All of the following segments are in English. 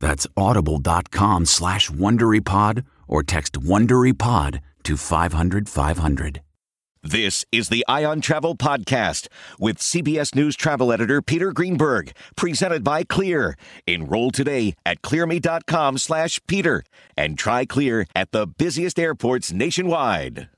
That's audible.com slash WonderyPod or text WonderyPod to 500 500. This is the Eye on Travel Podcast with CBS News travel editor Peter Greenberg, presented by Clear. Enroll today at clearme.com slash Peter and try Clear at the busiest airports nationwide.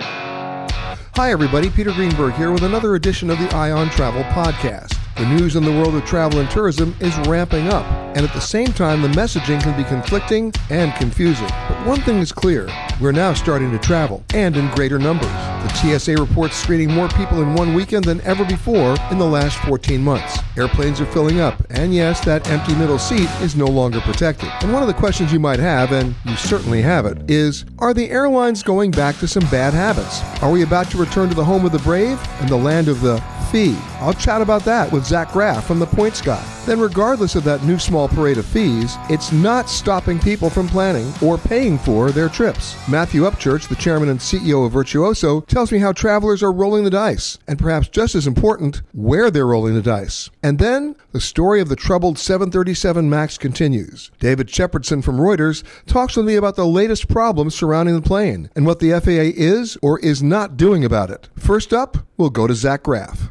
Hi, everybody. Peter Greenberg here with another edition of the Eye on Travel Podcast. The news in the world of travel and tourism is ramping up, and at the same time, the messaging can be conflicting and confusing. But one thing is clear we're now starting to travel, and in greater numbers. The TSA reports screening more people in one weekend than ever before in the last 14 months. Airplanes are filling up, and yes, that empty middle seat is no longer protected. And one of the questions you might have, and you certainly have it, is Are the airlines going back to some bad habits? Are we about to return to the home of the brave and the land of the fee? I'll chat about that with Zach Griff from the Points Guy. Then, regardless of that new small parade of fees, it's not stopping people from planning or paying for their trips. Matthew Upchurch, the chairman and CEO of Virtuoso, tells me how travelers are rolling the dice, and perhaps just as important, where they're rolling the dice. And then, the story of the troubled 737 MAX continues. David Shepardson from Reuters talks with me about the latest problems surrounding the plane and what the FAA is or is not doing about it. First up, we'll go to Zach Griff.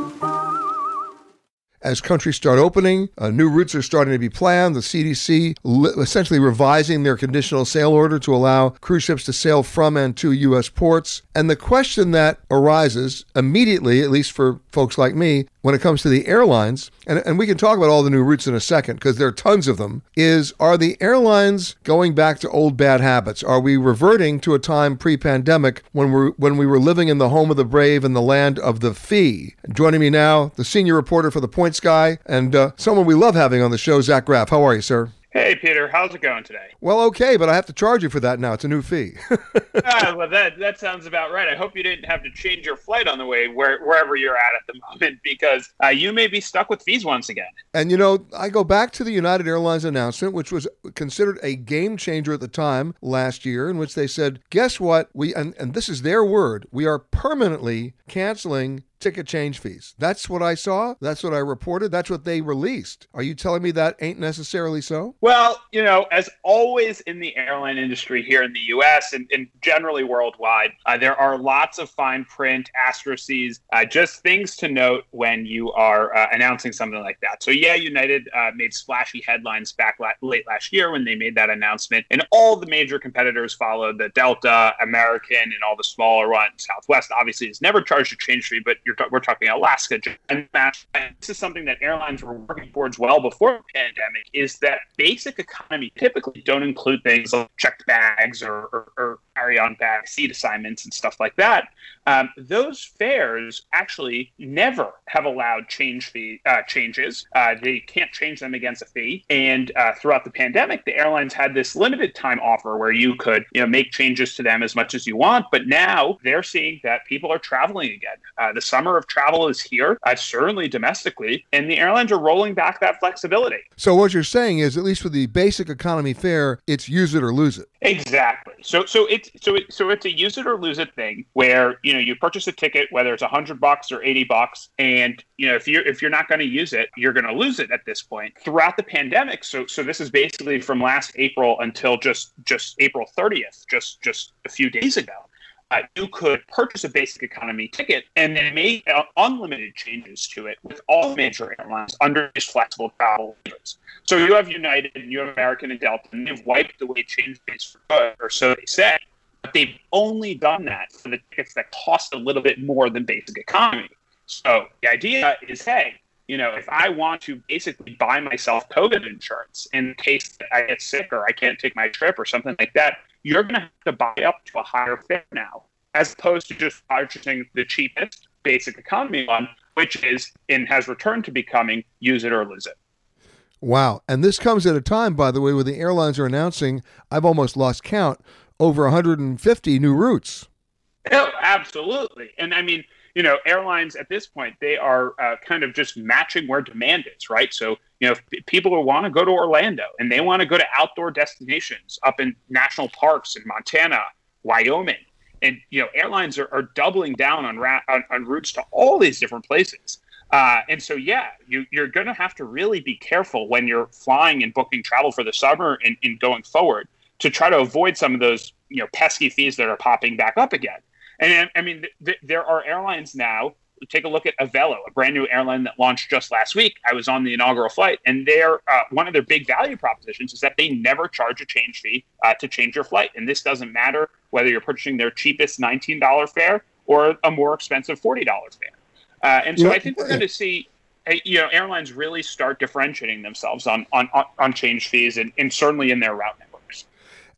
As countries start opening, uh, new routes are starting to be planned. The CDC li- essentially revising their conditional sail order to allow cruise ships to sail from and to U.S. ports. And the question that arises immediately, at least for folks like me, when it comes to the airlines, and, and we can talk about all the new routes in a second because there are tons of them, is are the airlines going back to old bad habits? Are we reverting to a time pre-pandemic when we when we were living in the home of the brave and the land of the fee? Joining me now, the senior reporter for the Points Guy and uh, someone we love having on the show, Zach Griff. How are you, sir? Hey, Peter, how's it going today? Well, okay, but I have to charge you for that now. It's a new fee. ah, well, that that sounds about right. I hope you didn't have to change your flight on the way where, wherever you're at at the moment because uh, you may be stuck with fees once again. And you know, I go back to the United Airlines announcement, which was considered a game changer at the time last year, in which they said, "Guess what? We and, and this is their word. We are permanently canceling." Ticket change fees. That's what I saw. That's what I reported. That's what they released. Are you telling me that ain't necessarily so? Well, you know, as always in the airline industry here in the US and, and generally worldwide, uh, there are lots of fine print, asterisks, uh, just things to note when you are uh, announcing something like that. So, yeah, United uh, made splashy headlines back la- late last year when they made that announcement, and all the major competitors followed the Delta, American, and all the smaller ones. Southwest obviously has never charged a change fee, but t- we're talking Alaska, and this is something that airlines were working towards well before the pandemic. Is that basic economy typically don't include things like checked bags or, or, or carry-on bag seat assignments and stuff like that. Um, those fares actually never have allowed change fee uh, changes. Uh, they can't change them against a fee. And uh, throughout the pandemic, the airlines had this limited time offer where you could you know make changes to them as much as you want. But now they're seeing that people are traveling again. Uh, the summer of travel is here, uh, certainly domestically, and the airlines are rolling back that flexibility. So what you're saying is, at least for the basic economy fare, it's use it or lose it. Exactly. So so it's so it, so it's a use it or lose it thing where you know you purchase a ticket whether it's a hundred bucks or eighty bucks, and you know if you're if you're not going to use it, you're going to lose it at this point. Throughout the pandemic, so so this is basically from last April until just just April thirtieth, just just a few days ago. Uh, you could purchase a basic economy ticket and then make uh, unlimited changes to it with all major airlines under these flexible travel waivers. So you have United and you have American and Delta, and they've wiped away change fees for good, or so they say. But they've only done that for the tickets that cost a little bit more than basic economy. So the idea is, hey, you know, if I want to basically buy myself COVID insurance in case I get sick or I can't take my trip or something like that, you're going to have to buy up to a higher fare now, as opposed to just purchasing the cheapest basic economy one, which is and has returned to becoming use it or lose it. Wow. And this comes at a time, by the way, where the airlines are announcing, I've almost lost count, over 150 new routes. Oh, absolutely. And I mean, you know, airlines at this point, they are uh, kind of just matching where demand is, right? So, you know, people who want to go to Orlando and they want to go to outdoor destinations up in national parks in Montana, Wyoming, and, you know, airlines are, are doubling down on, ra- on, on routes to all these different places. Uh, and so, yeah, you, you're going to have to really be careful when you're flying and booking travel for the summer and, and going forward to try to avoid some of those, you know, pesky fees that are popping back up again. And I mean, th- there are airlines now. Take a look at Avelo, a brand new airline that launched just last week. I was on the inaugural flight, and their uh, one of their big value propositions is that they never charge a change fee uh, to change your flight. And this doesn't matter whether you're purchasing their cheapest $19 fare or a more expensive $40 fare. Uh, and so yeah. I think we're going to see you know airlines really start differentiating themselves on on, on change fees and, and certainly in their route networks.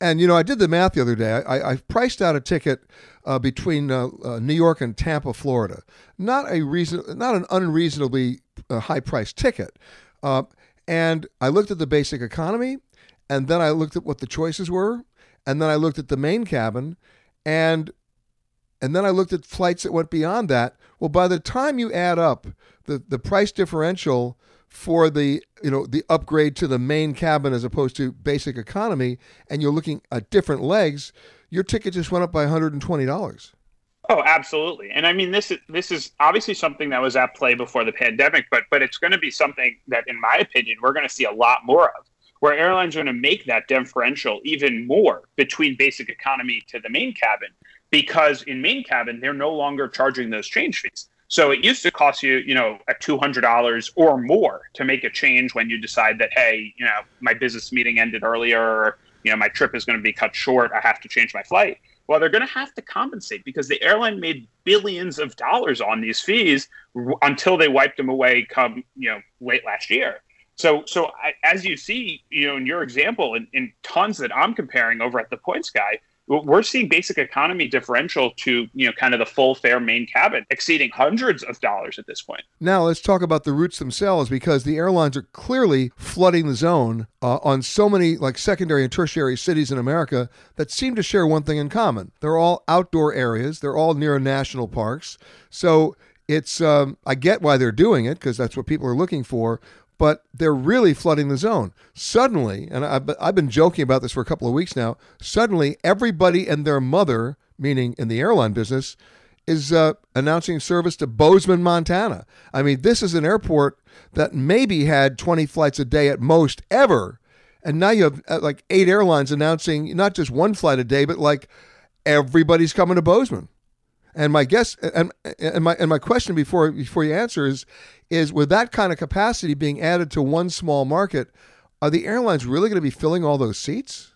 And you know, I did the math the other day. I, I priced out a ticket uh, between uh, uh, New York and Tampa, Florida. Not a reason, not an unreasonably uh, high priced ticket. Uh, and I looked at the basic economy, and then I looked at what the choices were, and then I looked at the main cabin, and and then I looked at flights that went beyond that. Well, by the time you add up the, the price differential for the you know the upgrade to the main cabin as opposed to basic economy, and you're looking at different legs, your ticket just went up by $120. Oh, absolutely. And I mean, this is this is obviously something that was at play before the pandemic, but but it's going to be something that, in my opinion, we're going to see a lot more of, where airlines are going to make that differential even more between basic economy to the main cabin, because in main cabin they're no longer charging those change fees. So it used to cost you, you know, a two hundred dollars or more to make a change when you decide that, hey, you know, my business meeting ended earlier, you know, my trip is going to be cut short. I have to change my flight. Well, they're going to have to compensate because the airline made billions of dollars on these fees r- until they wiped them away come, you know, late last year. So, so I, as you see, you know, in your example, in, in tons that I'm comparing over at the Points Guy, we're seeing basic economy differential to you know kind of the full fare main cabin exceeding hundreds of dollars at this point. Now let's talk about the routes themselves because the airlines are clearly flooding the zone uh, on so many like secondary and tertiary cities in america that seem to share one thing in common. They're all outdoor areas. They're all near national parks. So it's um, i get why they're doing it because that's what people are looking for but they're really flooding the zone. Suddenly, and I've, I've been joking about this for a couple of weeks now, suddenly everybody and their mother, meaning in the airline business, is uh, announcing service to Bozeman, Montana. I mean, this is an airport that maybe had 20 flights a day at most ever. And now you have uh, like eight airlines announcing not just one flight a day, but like everybody's coming to Bozeman. And my guess and, and my and my question before before you answer is is with that kind of capacity being added to one small market, are the airlines really going to be filling all those seats?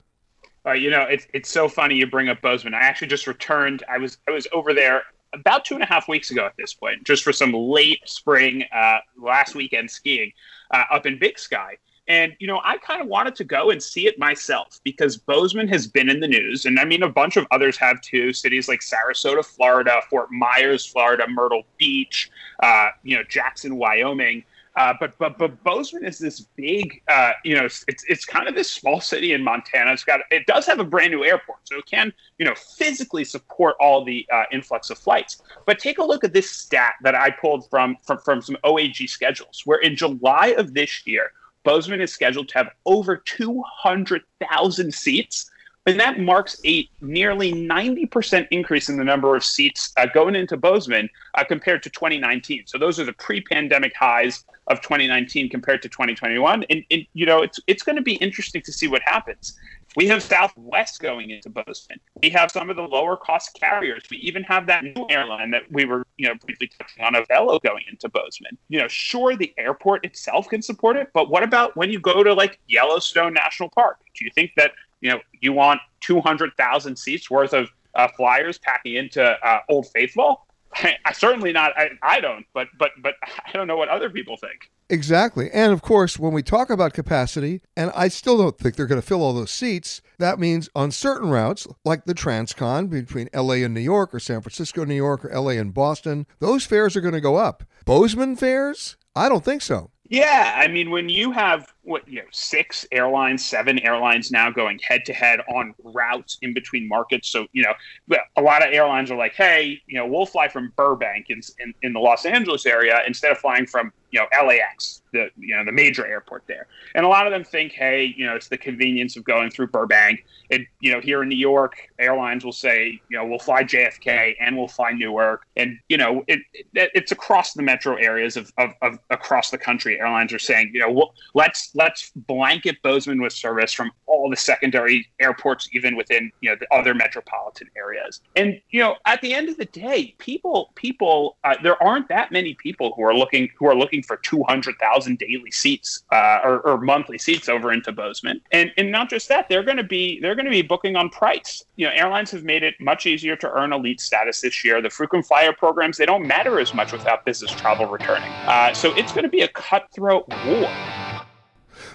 Uh, you know, it's it's so funny you bring up Bozeman. I actually just returned. I was I was over there about two and a half weeks ago at this point, just for some late spring uh, last weekend skiing uh, up in Big Sky. And, you know, I kind of wanted to go and see it myself because Bozeman has been in the news. And I mean, a bunch of others have too. Cities like Sarasota, Florida, Fort Myers, Florida, Myrtle Beach, uh, you know, Jackson, Wyoming. Uh, but but but Bozeman is this big, uh, you know, it's it's kind of this small city in Montana. It's got it does have a brand new airport, so it can you know physically support all the uh, influx of flights. But take a look at this stat that I pulled from from from some OAG schedules, where in July of this year, Bozeman is scheduled to have over two hundred thousand seats. And that marks a nearly 90% increase in the number of seats uh, going into Bozeman uh, compared to 2019. So those are the pre-pandemic highs of 2019 compared to 2021. And, and you know, it's it's going to be interesting to see what happens. We have Southwest going into Bozeman. We have some of the lower cost carriers. We even have that new airline that we were, you know, briefly touching on, Avelo going into Bozeman. You know, sure, the airport itself can support it, but what about when you go to like Yellowstone National Park? Do you think that you know, you want 200,000 seats worth of uh, flyers packing into uh, Old Faithful? I, I certainly not. I, I don't, but but but I don't know what other people think. Exactly. And of course, when we talk about capacity, and I still don't think they're going to fill all those seats, that means on certain routes, like the Transcon between LA and New York, or San Francisco, New York, or LA and Boston, those fares are going to go up. Bozeman fares? I don't think so. Yeah, I mean, when you have what you know, six airlines, seven airlines now going head to head on routes in between markets. So you know, a lot of airlines are like, hey, you know, we'll fly from Burbank in in, in the Los Angeles area instead of flying from you know LAX, the you know the major airport there. And a lot of them think, hey, you know, it's the convenience of going through Burbank. And you know, here in New York, airlines will say, you know, we'll fly JFK and we'll fly Newark, and you know, it, it it's across the metro areas of, of, of across the country. Airlines are saying, you know, well, let's let's blanket Bozeman with service from all the secondary airports, even within you know the other metropolitan areas. And you know, at the end of the day, people people uh, there aren't that many people who are looking who are looking for two hundred thousand daily seats uh, or, or monthly seats over into Bozeman. And and not just that, they're going to be they're going to be booking on price. You know, airlines have made it much easier to earn elite status this year. The frequent flyer programs they don't matter as much without business travel returning. Uh, so it's going to be a cutthroat war.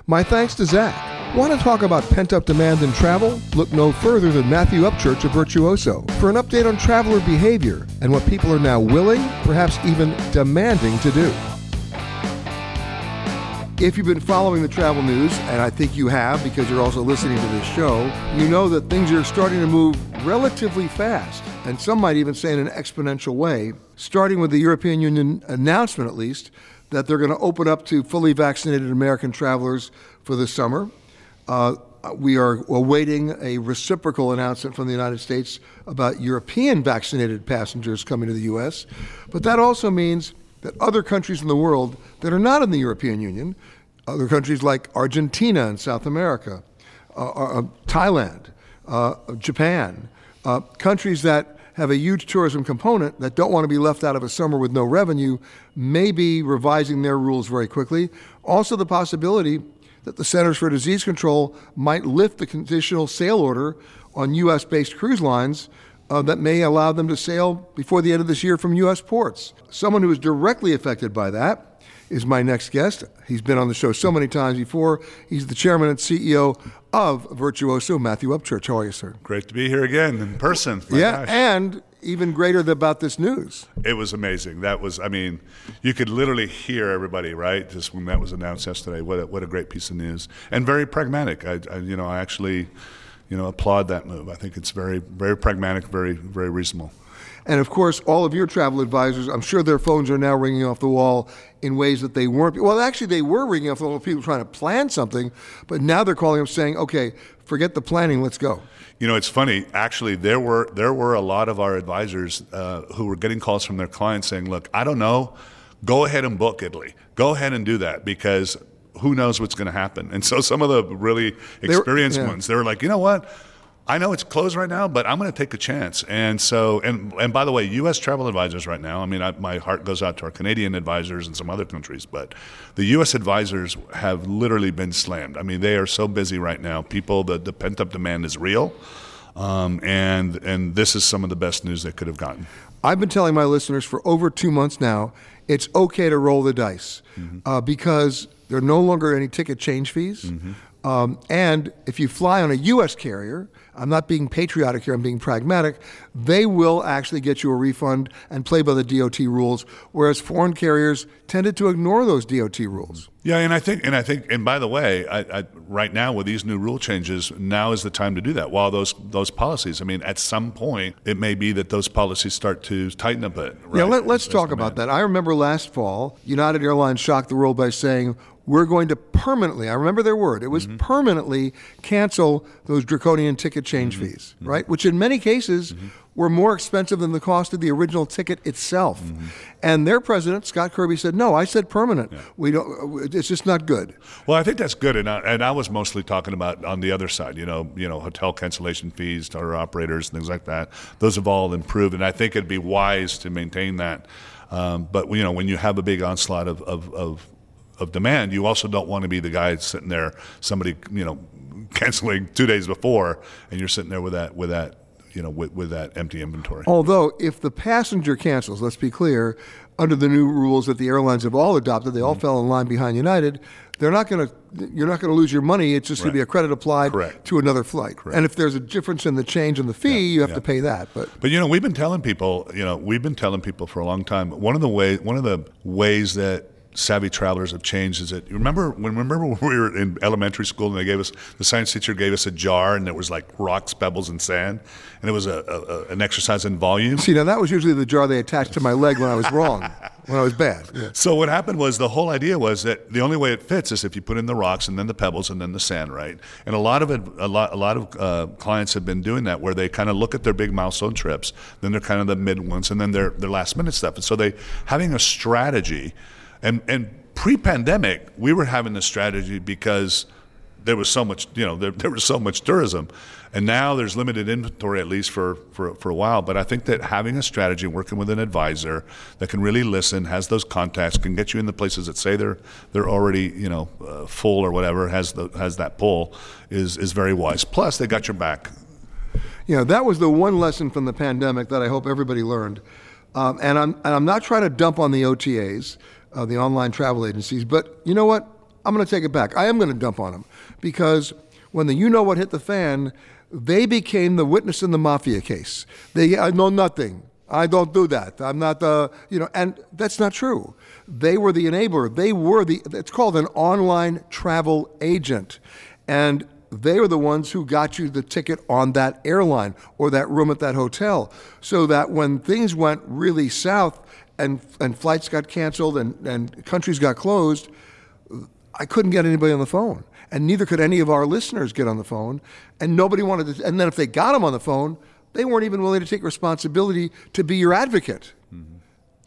My thanks to Zach. Want to talk about pent up demand in travel? Look no further than Matthew Upchurch of Virtuoso for an update on traveler behavior and what people are now willing, perhaps even demanding to do. If you've been following the travel news, and I think you have because you're also listening to this show, you know that things are starting to move relatively fast, and some might even say in an exponential way, starting with the European Union announcement at least that they're going to open up to fully vaccinated American travelers for the summer. Uh, we are awaiting a reciprocal announcement from the United States about European vaccinated passengers coming to the U.S. But that also means that other countries in the world that are not in the European Union, other countries like Argentina in South America, uh, uh, Thailand, uh, Japan, uh, countries that have a huge tourism component that don't want to be left out of a summer with no revenue may be revising their rules very quickly. Also, the possibility that the Centers for Disease Control might lift the conditional sail order on U.S. based cruise lines uh, that may allow them to sail before the end of this year from U.S. ports. Someone who is directly affected by that is my next guest. He's been on the show so many times before. He's the chairman and CEO of Virtuoso, Matthew Upchurch. How are you, sir? Great to be here again in person. My yeah, gosh. and even greater about this news. It was amazing. That was, I mean, you could literally hear everybody, right? Just when that was announced yesterday. What a, what a great piece of news, and very pragmatic. I, I you know, I actually you know, applaud that move. I think it's very, very pragmatic, very, very reasonable. And of course, all of your travel advisors, I'm sure their phones are now ringing off the wall in ways that they weren't. Well, actually, they were ringing off the wall. People trying to plan something, but now they're calling them saying, "Okay, forget the planning. Let's go." You know, it's funny. Actually, there were there were a lot of our advisors uh, who were getting calls from their clients saying, "Look, I don't know. Go ahead and book Italy. Go ahead and do that because who knows what's going to happen." And so some of the really experienced yeah. ones, they were like, "You know what?" I know it's closed right now, but I'm going to take a chance. And so, and and by the way, U.S. travel advisors right now. I mean, I, my heart goes out to our Canadian advisors and some other countries, but the U.S. advisors have literally been slammed. I mean, they are so busy right now. People, the, the pent up demand is real, um, and and this is some of the best news they could have gotten. I've been telling my listeners for over two months now, it's okay to roll the dice Mm-hmm. uh, because there are no longer any ticket change fees. Mm-hmm. Um, and if you fly on a U.S. carrier, I'm not being patriotic here, I'm being pragmatic, they will actually get you a refund and play by the DOT rules, whereas foreign carriers tended to ignore those DOT rules. Yeah, and I think, and I think, and by the way, I, I, right now with these new rule changes, now is the time to do that. While those those policies, I mean, at some point, it may be that those policies start to tighten a bit. Right? Yeah, let, us talk about that. I remember last fall, United Airlines shocked the world by saying, we're going to permanently, I remember their word, it was Mm-hmm. permanently cancel those draconian ticket change Mm-hmm. fees, right? Which in many cases were more expensive than the cost of the original ticket itself. Mm-hmm. And their president, Scott Kirby, said, no, I said permanent. We don't, it's just not good. Well, I think that's good, and I, and I was mostly talking about on the other side. You know, you know, hotel cancellation fees to our operators, things like that. Those have all improved, and I think it'd be wise to maintain that. Um, but you know, when you have a big onslaught of, of, of of demand, you also don't want to be the guy sitting there, somebody you know, canceling two days before, and you're sitting there with that with that you know with, with that empty inventory. Although, if the passenger cancels, let's be clear, under the new rules that the airlines have all adopted, they all mm-hmm. fell in line behind United. They're not going to. You're not going to lose your money. It's just going to be a credit applied Correct. to another flight. And if there's a difference in the change in the fee, you have yeah. to pay that. But But you know, we've been telling people, you know, we've been telling people for a long time. One of the way, one of the ways that savvy travelers have changed is that you remember when remember when we were in elementary school and they gave us the science teacher gave us a jar and there was like rocks, pebbles, and sand, and it was a, a, a an exercise in volume. see, now that was usually the jar they attached to my leg when I was wrong, when I was bad. Yeah. So what happened was the whole idea was that the only way it fits is if you put in the rocks and then the pebbles and then the sand, right? And a lot of it, a lot, a lot of uh, clients have been doing that, where they kind of look at their big milestone trips, then they're kind of the mid ones, and then their their last minute stuff. And so they having a strategy, and and pre-pandemic we were having this strategy because there was so much, you know, there, there was so much tourism, and now there's limited inventory at least for, for for a while. But I think that having a strategy, working with an advisor that can really listen, has those contacts, can get you in the places that say they're they're already, you know, uh, full or whatever, has the has that pull, is is very wise. Plus, they got your back. You know, that was the one lesson from the pandemic that I hope everybody learned. Um, and, I'm, and I'm not trying to dump on the OTAs, uh, the online travel agencies, but you know what? I'm going to take it back. I am going to dump on them because when the you know what hit the fan, they became the witness in the mafia case. They, I know nothing. I don't do that. I'm not the, you know, and that's not true. They were the enabler. They were the, it's called an online travel agent. And they were the ones who got you the ticket on that airline or that room at that hotel. So that when things went really south and, and flights got canceled and, and countries got closed, I couldn't get anybody on the phone. And neither could any of our listeners get on the phone. And nobody wanted to, and then if they got them on the phone, they weren't even willing to take responsibility to be your advocate. Mm-hmm.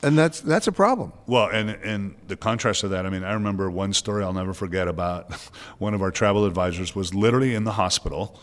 And that's, that's a problem. Well, and and the contrast of that, I mean, I remember one story I'll never forget about one of our travel advisors was literally in the hospital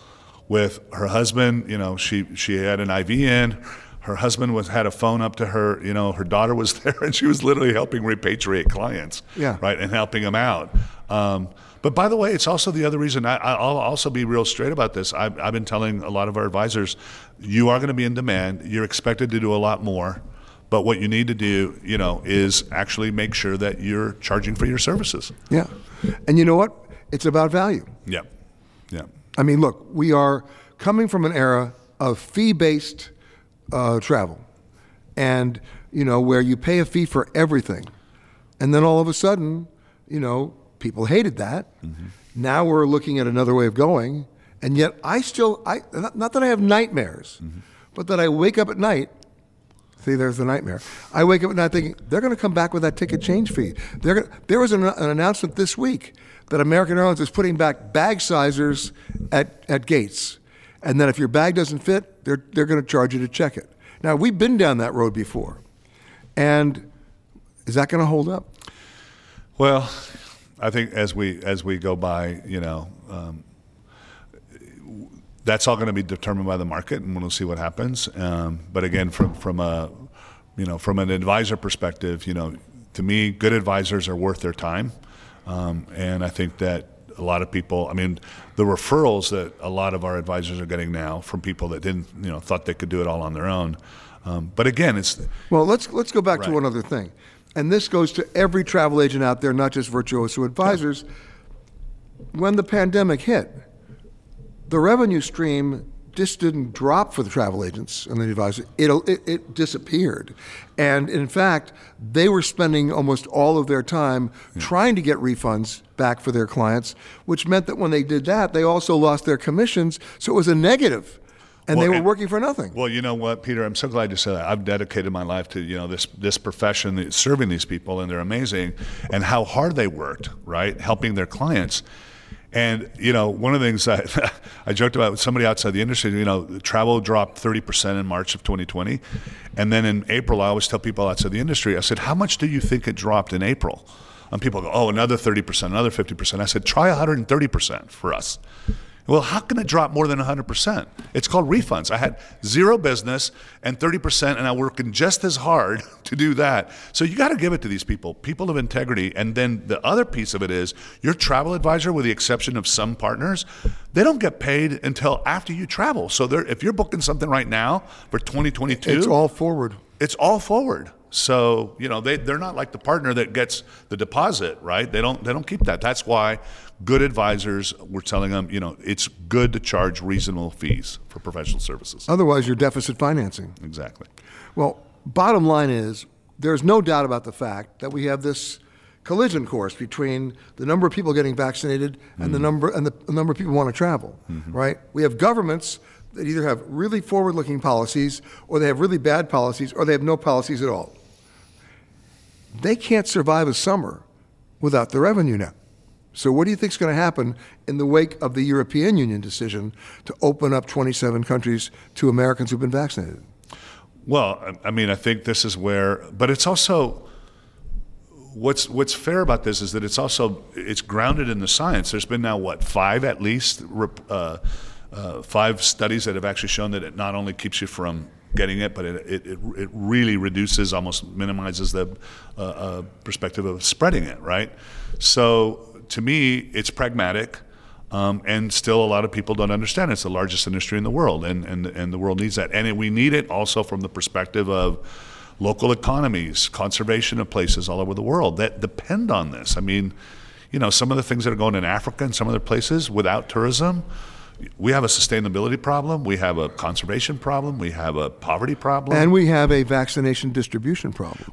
with her husband. You know, she she had an IV in. Her husband was had a phone up to her. You know, her daughter was there, and she was literally helping repatriate clients. Yeah. Right, and helping them out. Um, but by the way, it's also the other reason. I, I'll also be real straight about this. I've, I've been telling a lot of our advisors, you are going to be in demand. You're expected to do a lot more. But what you need to do, you know, is actually make sure that you're charging for your services. Yeah. And you know what? It's about value. Yeah, yeah, I mean, look, we are coming from an era of fee-based uh, travel, and you know where you pay a fee for everything, and then all of a sudden, you know, people hated that. Now we're looking at another way of going, and yet I still, I not, not that I have nightmares, but that I wake up at night See, there's the nightmare. I wake up at night thinking they're going to come back with that ticket change fee. They're gonna, there was an, an announcement this week that American Airlines is putting back bag sizers at, at gates. And then if your bag doesn't fit, they're, they're going to charge you to check it. Now, we've been down that road before. And is that going to hold up? Well, I think as we as we go by, you know, um, that's all going to be determined by the market, and we'll see what happens. Um, but again, from from a you know from an advisor perspective, you know, to me, good advisors are worth their time, um, and I think that a lot of people. I mean, the referrals that a lot of our advisors are getting now from people that didn't you know thought they could do it all on their own. Um, but again, it's well. Let's let's go back right. to one other thing, and this goes to every travel agent out there, not just virtuoso advisors. Yeah. When the pandemic hit the revenue stream just didn't drop for the travel agents and the advisors. It, it, it, disappeared. And in fact, they were spending almost all of their time yeah. trying to get refunds back for their clients, which meant that when they did that, they also lost their commissions. So it was a negative. And well, they were and, working for nothing. Well, you know what, Peter? I'm so glad you said that. I've dedicated my life to you know this this profession, serving these people, and they're amazing, and how hard they worked, right, helping their clients. And you know, one of the things I, I joked about with somebody outside the industry, you know, travel dropped 30% in March of 2020, and then in April, I always tell people outside the industry, I said, "How much do you think it dropped in April?" And people go, "Oh, another 30%, another 50%." I said, "Try 130% for us." Well, how can it drop more than 100%? It's called refunds. I had zero business and 30%, and I'm working just as hard to do that. So you got to give it to these people, people of integrity. And then the other piece of it is your travel advisor, with the exception of some partners, they don't get paid until after you travel. So if you're booking something right now for 2022, it's all forward. It's all forward. So you know they they're not like the partner that gets the deposit, right? They don't they don't keep that. That's why good advisors we're telling them you know it's good to charge reasonable fees for professional services. Otherwise, you're deficit financing. Exactly. Well, bottom line is there's no doubt about the fact that we have this collision course between the number of people getting vaccinated and mm-hmm. the number and the, the, number of people who want to travel. Mm-hmm. Right? We have governments that either have really forward-looking policies or they have really bad policies or they have no policies at all they can't survive a summer without the revenue net. So, what do you think is going to happen in the wake of the European Union decision to open up 27 countries to Americans who've been vaccinated? Well, I mean, I think this is where, but it's also what's what's fair about this is that it's also it's grounded in the science. There's been now what five at least uh, uh, five studies that have actually shown that it not only keeps you from getting it, but it, it, it really reduces, almost minimizes the uh, uh, perspective of spreading it, right? So to me, it's pragmatic. Um, and still, a lot of people don't understand. It's the largest industry in the world, and, and, and the world needs that. And we need it also from the perspective of local economies, conservation of places all over the world that depend on this. I mean, you know, some of the things that are going in Africa and some other places without tourism, we have a sustainability problem, we have a conservation problem, we have a poverty problem, and we have a vaccination distribution problem.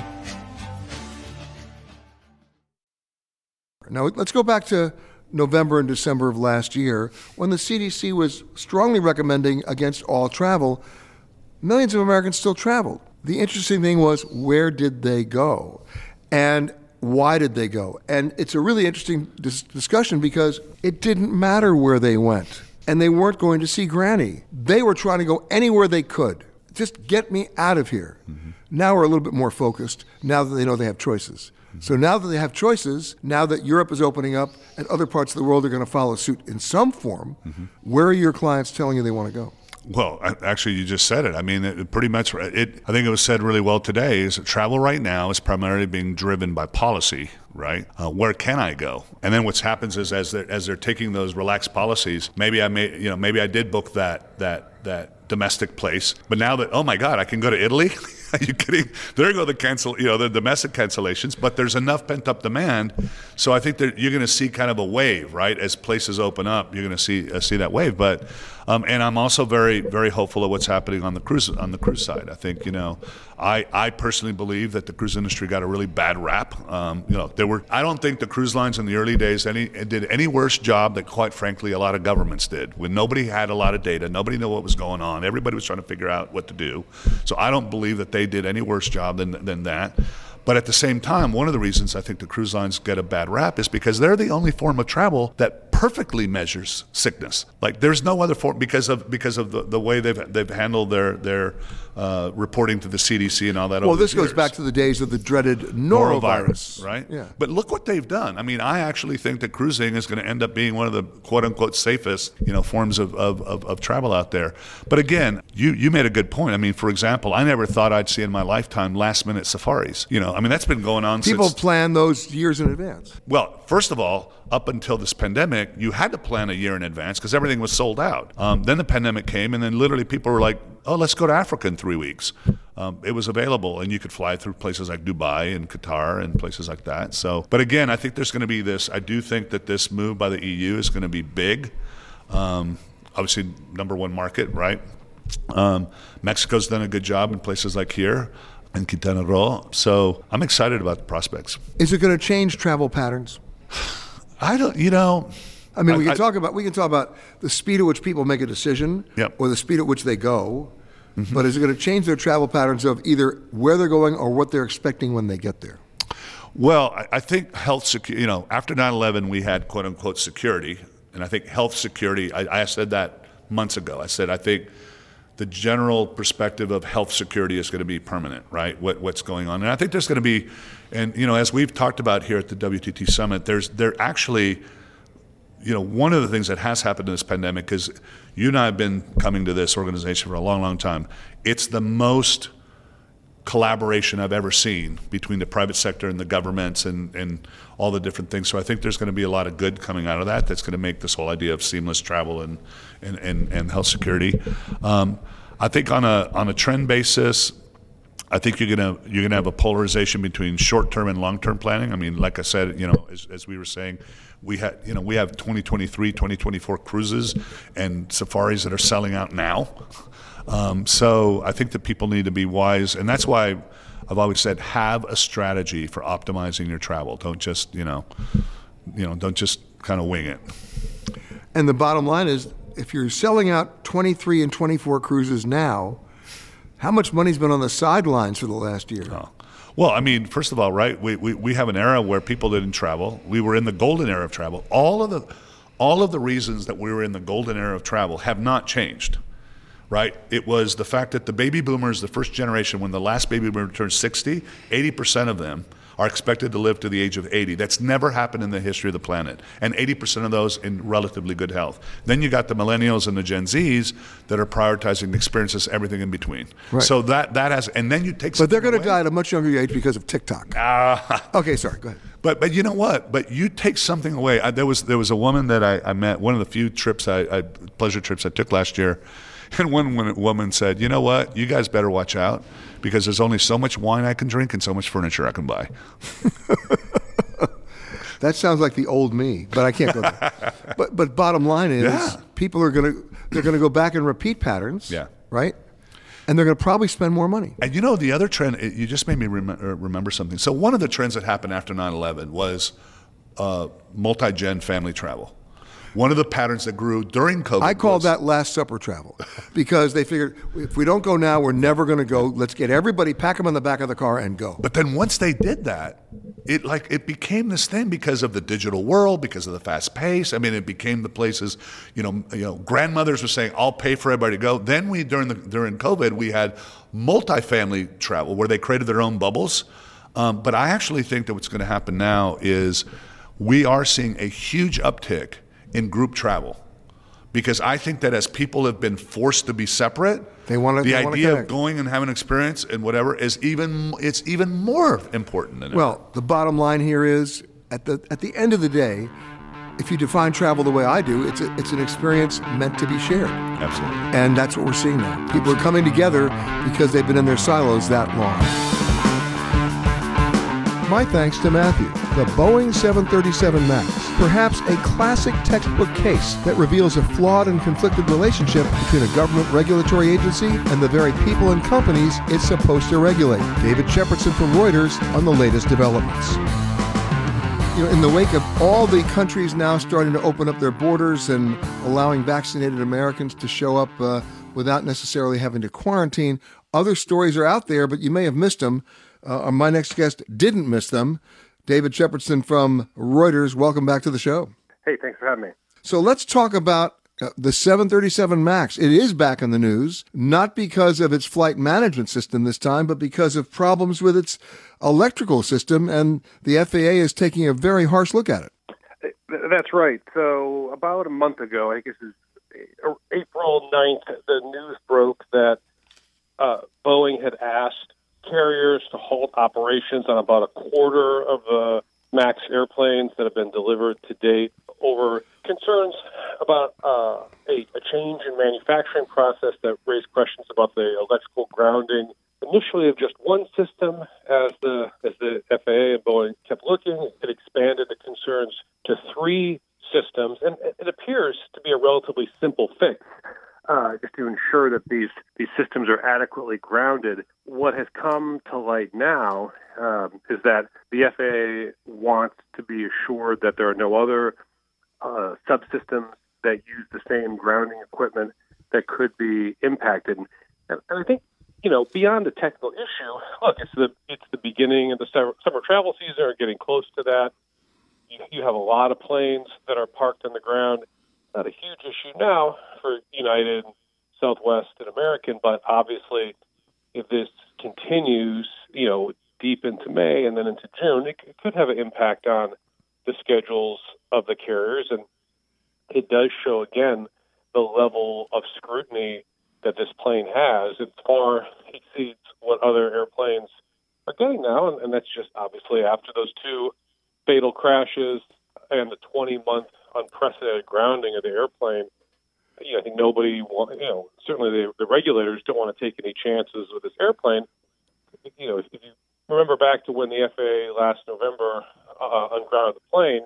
Now, let's go back to November and December of last year when the CDC was strongly recommending against all travel. Millions of Americans still traveled. The interesting thing was, where did they go? And why did they go? And it's a really interesting dis- discussion because it didn't matter where they went. And they weren't going to see Granny. They were trying to go anywhere they could. Just get me out of here. Mm-hmm. Now we're a little bit more focused now that they know they have choices. So now that they have choices, now that Europe is opening up and other parts of the world are going to follow suit in some form, mm-hmm. where are your clients telling you they want to go? Well, actually, you just said it. I mean, it, pretty much. It. I think it was said really well today. Is travel right now is primarily being driven by policy, right? Uh, where can I go? And then what happens is as they're as they're taking those relaxed policies, maybe I may, you know, maybe I did book that that that domestic place. But now that oh my God, I can go to Italy. Are you kidding? There go the cancel, you know, the domestic cancellations. But there's enough pent up demand, so I think that you're going to see kind of a wave, right? As places open up, you're going to see uh, see that wave. But um, and I'm also very very hopeful of what's happening on the cruise on the cruise side. I think you know, I I personally believe that the cruise industry got a really bad rap. Um, you know, there were I don't think the cruise lines in the early days any did any worse job that quite frankly a lot of governments did when nobody had a lot of data, nobody knew what was going on, everybody was trying to figure out what to do. So I don't believe that they did any worse job than than that. But at the same time, one of the reasons I think the cruise lines get a bad rap is because they're the only form of travel that perfectly measures sickness. Like there's no other form because of because of the, the way they've they've handled their their uh, reporting to the CDC and all that. Well, this goes years. back to the days of the dreaded norovirus, right? Yeah. But look what they've done. I mean, I actually think that cruising is going to end up being one of the quote unquote safest, you know, forms of, of, of, of travel out there. But again, you, you made a good point. I mean, for example, I never thought I'd see in my lifetime last minute safaris. You know, I mean, that's been going on since People since. plan those years in advance. Well, first of all, up until this pandemic, you had to plan a year in advance because everything was sold out. Um, then the pandemic came, and then literally people were like, "Oh, let's go to Africa in three weeks." Um, it was available, and you could fly through places like Dubai and Qatar and places like that. So, but again, I think there's going to be this. I do think that this move by the EU is going to be big. Um, obviously, number one market, right? Um, Mexico's done a good job in places like here and Quintana Roo. So I'm excited about the prospects. Is it going to change travel patterns? I don't, you know. I mean, we I- can talk about we can talk about the speed at which people make a decision, Yep. or the speed at which they go. Mm-hmm. But is it going to change their travel patterns of either where they're going or what they're expecting when they get there? Well, I- I think health security, you know, after 9 11, we had quote unquote security. And I think health security, I, I said that months ago. I said, I think the general perspective of health security is going to be permanent, right? What, what's going on. And I think there's going to be, and, you know, as we've talked about here at the WTT Summit, there's, there actually, you know, one of the things that has happened in this pandemic is you and I have been coming to this organization for a long, long time. It's the most collaboration I've ever seen between the private sector and the governments and, and all the different things. So I think there's going to be a lot of good coming out of that that's going to make this whole idea of seamless travel and, and, and, and health security. Um, I think on a, on a trend basis, I think you're gonna you're gonna have a polarization between short term and long term planning. I mean, like I said, you know, as, as we were saying, we had you know we have 2023, 2024 cruises and safaris that are selling out now. Um, so I think that people need to be wise, and that's why I've always said have a strategy for optimizing your travel. Don't just you know, you know, don't just kind of wing it. And the bottom line is, if you're selling out 23 and 24 cruises now, how much money's been on the sidelines for the last year? Oh. Well, I mean, first of all, right? We, we, we have an era where people didn't travel. We were in the golden era of travel. All of the all of the reasons that we were in the golden era of travel have not changed. Right? It was the fact that the baby boomers, the first generation, when the last baby boomer turned 60, 80% of them are expected to live to the age of 80. That's never happened in the history of the planet. And 80% of those in relatively good health. Then you got the millennials and the Gen Zs that are prioritizing experiences, everything in between. Right. So that, that has, and then you take But they're going to die at a much younger age because of TikTok. Ah. Okay, sorry, go ahead. But but you know what? But you take something away. I, there was there was a woman that I, I met. One of the few trips I, I pleasure trips I took last year, and one woman said, "You know what? You guys better watch out because there's only so much wine I can drink and so much furniture I can buy." That sounds like the old me, but I can't go there. but but bottom line is, Yeah. people are going to they're going to go back and repeat patterns. Yeah. Right. And they're going to probably spend more money. And you know the other trend. it- You just made me rem- uh, remember something. So one of the trends that happened after 9/11 was uh, multi-gen family travel. One of the patterns that grew during COVID. I call was- that Last Supper travel because they figured if we don't go now, we're never going to go. Let's get everybody, pack them in the back of the car, and go. But then once they did that, it like it became this thing because of the digital world, because of the fast pace. I mean, it became the places, you know, you know, grandmothers were saying, "I'll pay for everybody to go." Then we during the during COVID, we had multifamily travel where they created their own bubbles. Um, but I actually think that what's going to happen now is we are seeing a huge uptick in group travel. Because I think that as people have been forced to be separate, They wanna- the they idea of going and having an experience and whatever is even it's even more important than. Well, the bottom line here is at the at the end of the day, if you define travel the way I do, it's a, it's an experience meant to be shared. Absolutely. And that's what we're seeing now. People are coming together because they've been in their silos that long. My thanks to Matthew. The Boeing 737 MAX, perhaps a classic textbook case that reveals a flawed and conflicted relationship between a government regulatory agency and the very people and companies it's supposed to regulate. David Shepardson from Reuters on the latest developments. You know, in the wake of all the countries now starting to open up their borders and allowing vaccinated Americans to show up uh, without necessarily having to quarantine, other stories are out there, but you may have missed them. Uh, my next guest didn't miss them. David Shepardson from Reuters, welcome back to the show. Hey, thanks for having me. So let's talk about uh, the 737 MAX. It is back in the news, not because of its flight management system this time, but because of problems with its electrical system, and the FAA is taking a very harsh look at it. That's right. So about a month ago, I guess it's April 9th, the news broke that uh, Boeing had asked carriers to halt operations on about a quarter of the MAX airplanes that have been delivered to date over concerns about uh, a, a change in manufacturing process that raised questions about the electrical grounding. Initially of just one system as the as the FAA and Boeing kept looking it expanded the concerns to three systems and it appears to be a relatively simple fix uh, just to ensure that these these systems are adequately grounded. What has come to light now um, is that the FAA wants to be assured that there are no other uh, subsystems that use the same grounding equipment that could be impacted. And, and I think you know beyond the technical issue, look, it's the it's the beginning of the summer, summer travel season, or getting close to that. You, you have a lot of planes that are parked on the ground not a huge issue now for United, Southwest, and American, but obviously, if this continues, you know, deep into May and then into June, it, it could have an impact on the schedules of the carriers, and it does show again the level of scrutiny that this plane has. It far exceeds what other airplanes are getting now, and, and that's just obviously after those two fatal crashes and the 20 month unprecedented grounding of the airplane, you know, I think nobody, want, you know, certainly the, the regulators don't want to take any chances with this airplane. You know, if, if you remember back to when the FAA last November uh, ungrounded the plane,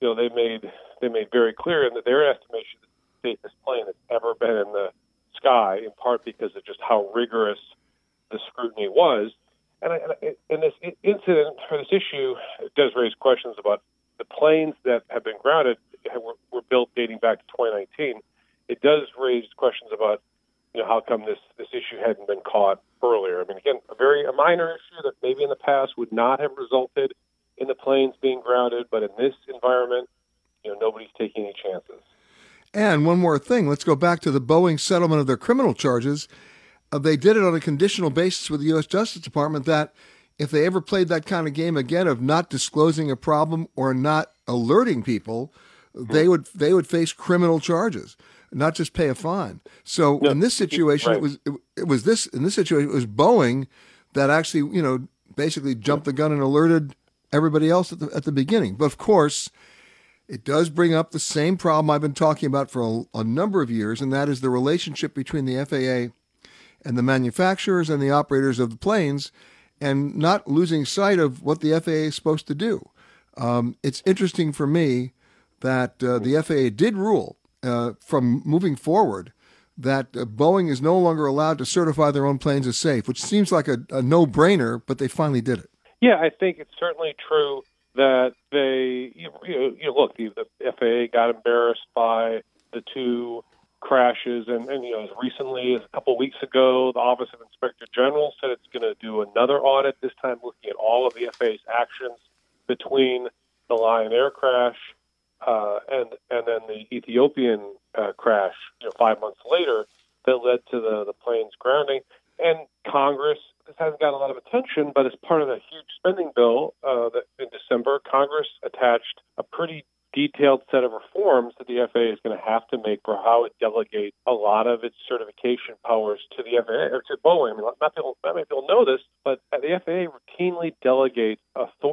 you know, they made they made very clear in that their estimation is the safest plane that's ever been in the sky, in part because of just how rigorous the scrutiny was. And, I, and this incident or this issue does raise questions about the planes that have been grounded were, were built dating back to 2019. It does raise questions about, you know, how come this this issue hadn't been caught earlier. I mean, again, a very a minor issue that maybe in the past would not have resulted in the planes being grounded, but in this environment, you know, nobody's taking any chances. And one more thing, let's go back to the Boeing settlement of their criminal charges. Uh, they did it on a conditional basis with the U.S. Justice Department that if they ever played that kind of game again of not disclosing a problem or not alerting people, they would they would face criminal charges, not just pay a fine. So no, in this situation, right. it was it, it, was this in this situation it was Boeing that actually you know basically jumped the gun and alerted everybody else at the at the beginning. But of course, it does bring up the same problem I've been talking about for a, a number of years, and that is the relationship between the FAA and the manufacturers and the operators of the planes and not losing sight of what the FAA is supposed to do. Um, it's interesting for me that uh, the FAA did rule uh, from moving forward that uh, Boeing is no longer allowed to certify their own planes as safe, which seems like a, a no brainer, but they finally did it. Yeah, I think it's certainly true that they, you you look, the, the FAA got embarrassed by the two crashes. And, and you know, as recently as a couple of weeks ago, the Office of Inspector General said it's going to do another audit, this time looking at all of the FAA's actions between the Lion Air crash uh, and and then the Ethiopian uh, crash, you know, five months later, that led to the the plane's grounding. And Congress this hasn't got a lot of attention, but as part of the huge spending bill uh, that in December, Congress attached a detailed set of reforms that the FAA is going to have to make for how it delegates a lot of its certification powers to the FAA or to Boeing. I mean, not people, not many people know this, but the FAA routinely delegates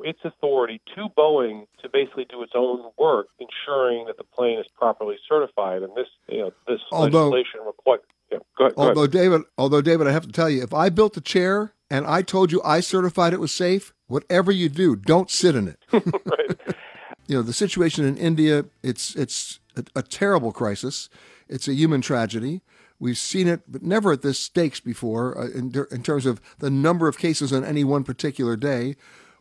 its authority to Boeing to basically do its own work, ensuring that the plane is properly certified. And this, you know, this although, legislation requires. Yeah, go ahead, go although ahead. David, although David, I have to tell you, if I built a chair and I told you I certified it was safe, whatever you do, don't sit in it. right. You know, the situation in India, it's it's a, a, terrible crisis. It's a human tragedy. We've seen it, but never at this stakes before uh, in, in terms of the number of cases on any one particular day.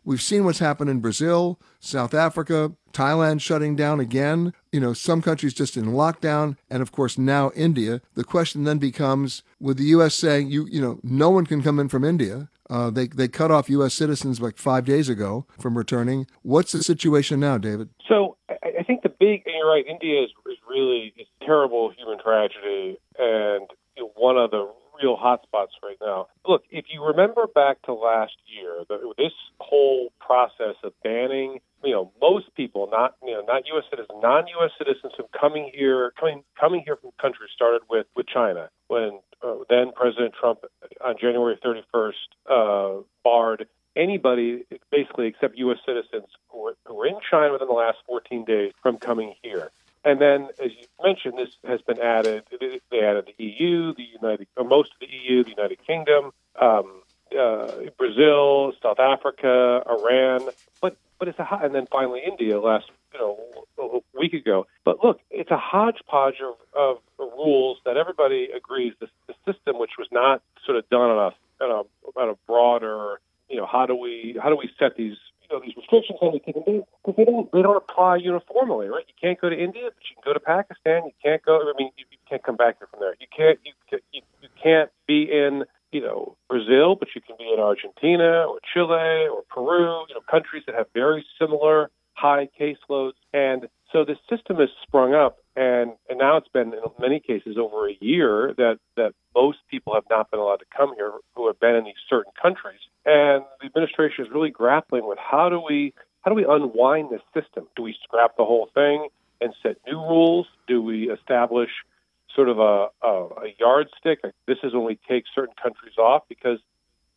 We've seen what's happened in Brazil, South Africa, Thailand shutting down again, you know, some countries just in lockdown, and of course now India. The question then becomes with the U.S. saying, you, you know, no one can come in from India. Uh, they, they cut off U.S. citizens like five days ago from returning. What's the situation now, David? So I, think the big, and you're right, India is, is really it's terrible human tragedy and you know, one of the real hotspots right now. Look, if you remember back to last year, the, this whole process of banning, you know, most people, not you know, not U.S. citizens, non-U.S. citizens from coming here, coming coming here from countries started with with China when uh, then President Trump on January 31st uh, barred anybody basically except U.S. citizens who were, who were in China within the last 14 days from coming here. And then, as you mentioned, this has been added. They added the EU, the United, or most of the EU, the United Kingdom, um, uh, Brazil, South Africa, Iran. But but it's a and then finally India last you know a week ago. But look, it's a hodgepodge of, of rules that everybody agrees the, the system, which was not sort of done on a on a, on a broader you know how do we how do we set these you know these restrictions on taking days because they don't they don't apply uniformly, right? You can't go to India, but you can go to Pakistan. You can't go. I mean, you, you can't come back here from there. You can't you you, you can't be in you know Brazil, but you can be in Argentina or Chile or Peru. You know, countries that have very similar high caseloads, and so the system has sprung up, and and now it's been in many cases over a year that that most people have not been allowed to come here who have been in these certain countries, and the administration is really grappling with how do we how do we unwind this system? Do we scrap the whole thing and set new rules? Do we establish sort of a, a, a yardstick? This is when we take certain countries off because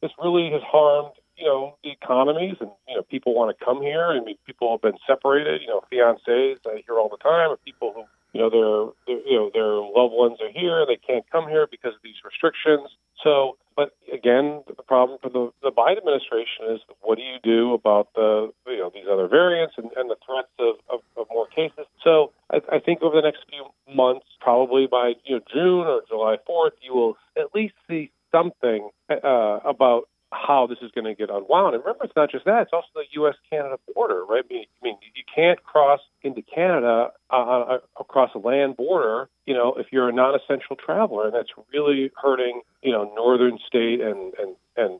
this really has harmed you know the economies and know people want to come here. I mean, people have been separated. You know, fiancés I hear all the time of people who you know their, their you know their loved ones are here they can't come here because of these restrictions. So, but again, the problem for the, the Biden administration is what do you do about the you know these other variants and, and the threats of, of, of more cases? So, I, I think over the next few months, probably by you know June or July fourth, you will at least see something uh, about how this is going to get unwound. And remember, it's not just that; it's also the U.S. Canada border, right? I mean, I mean, you can't cross into Canada uh, uh, across a land border, you know, if you're a non-essential traveler, and that's really hurting, you know, northern state and and and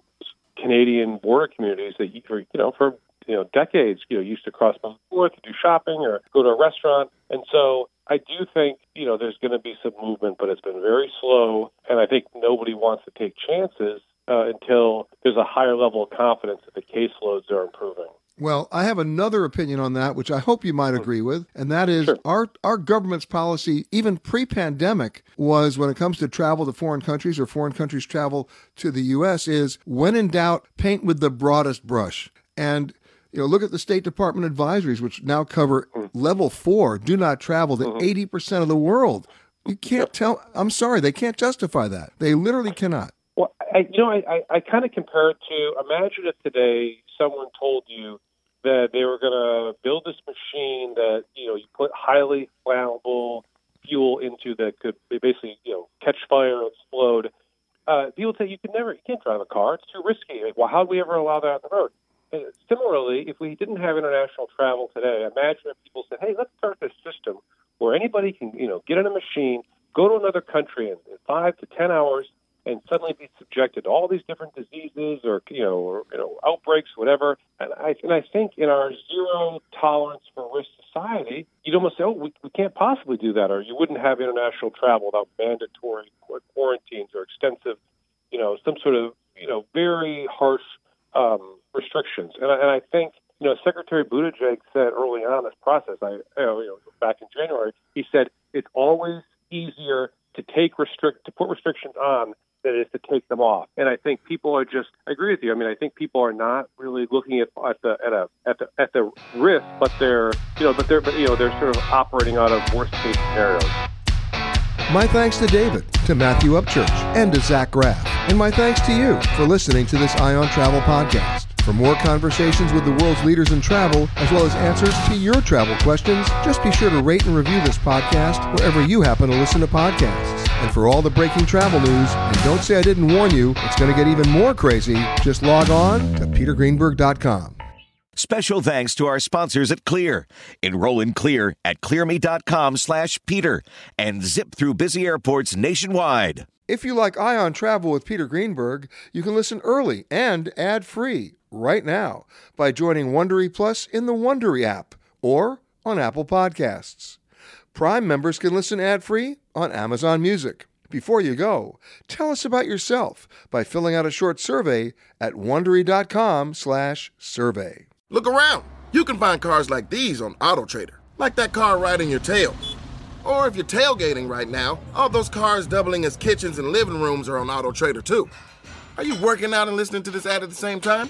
Canadian border communities that you know for you know decades, you know, used to cross back and forth to do shopping or go to a restaurant, and so. I do think, you know, there's going to be some movement, but it's been very slow, and I think nobody wants to take chances uh, until there's a higher level of confidence that the caseloads are improving. Well, I have another opinion on that, which I hope you might agree with, and that is sure. our our government's policy, even pre-pandemic, was when it comes to travel to foreign countries or foreign countries travel to the U.S. is when in doubt, paint with the broadest brush. And you know, look at the State Department advisories, which now cover mm-hmm. level four: do not travel to mm-hmm. 80 percent of the world. You can't tell. I'm sorry, they can't justify that. They literally cannot. Well, I, you know, I, I, I kind of compare it to imagine if today someone told you that they were going to build this machine that you know you put highly flammable fuel into that could basically you know catch fire and explode. Uh, people say you can never, you can't drive a car; it's too risky. Like, well, how would we ever allow that on the road? And similarly, if we didn't have international travel today, imagine if people said, "Hey, let's start this system where anybody can, you know, get in a machine, go to another country in five to ten hours, and suddenly be subjected to all these different diseases or you know or you know outbreaks whatever. And i and i think in our zero tolerance for risk society you'd almost say oh we, we can't possibly do that or you wouldn't have international travel without mandatory quarantines or extensive you know some sort of you know very harsh um, restrictions. And I, and I think you know, Secretary Buttigieg said early on in this process, I, you know, back in January, he said it's always easier to take restrict to put restrictions on than it is to take them off. And I think people are just I agree with you. I mean, I think people are not really looking at at the at a at the at the risk, but they're you know, but they're but, you know they're sort of operating out of worst case scenarios. My thanks to David, to Matthew Upchurch, and to Zach Griff. And my thanks to you for listening to this Eye on Travel podcast. For more conversations with the world's leaders in travel, as well as answers to your travel questions, just be sure to rate and review this podcast wherever you happen to listen to podcasts. And for all the breaking travel news, and don't say I didn't warn you, it's going to get even more crazy, just log on to petergreenberg.com. Special thanks to our sponsors at Clear. Enroll in Clear at clearme.com slash Peter and zip through busy airports nationwide. If you like Eye on Travel with Peter Greenberg, you can listen early and ad-free right now by joining Wondery Plus in the Wondery app or on Apple Podcasts. Prime members can listen ad-free on Amazon Music. Before you go, tell us about yourself by filling out a short survey at wondery.com/survey. Look around. You can find cars like these on AutoTrader, like that car riding your tail. Or if you're tailgating right now, all those cars doubling as kitchens and living rooms are on AutoTrader too. Are you working out and listening to this ad at the same time?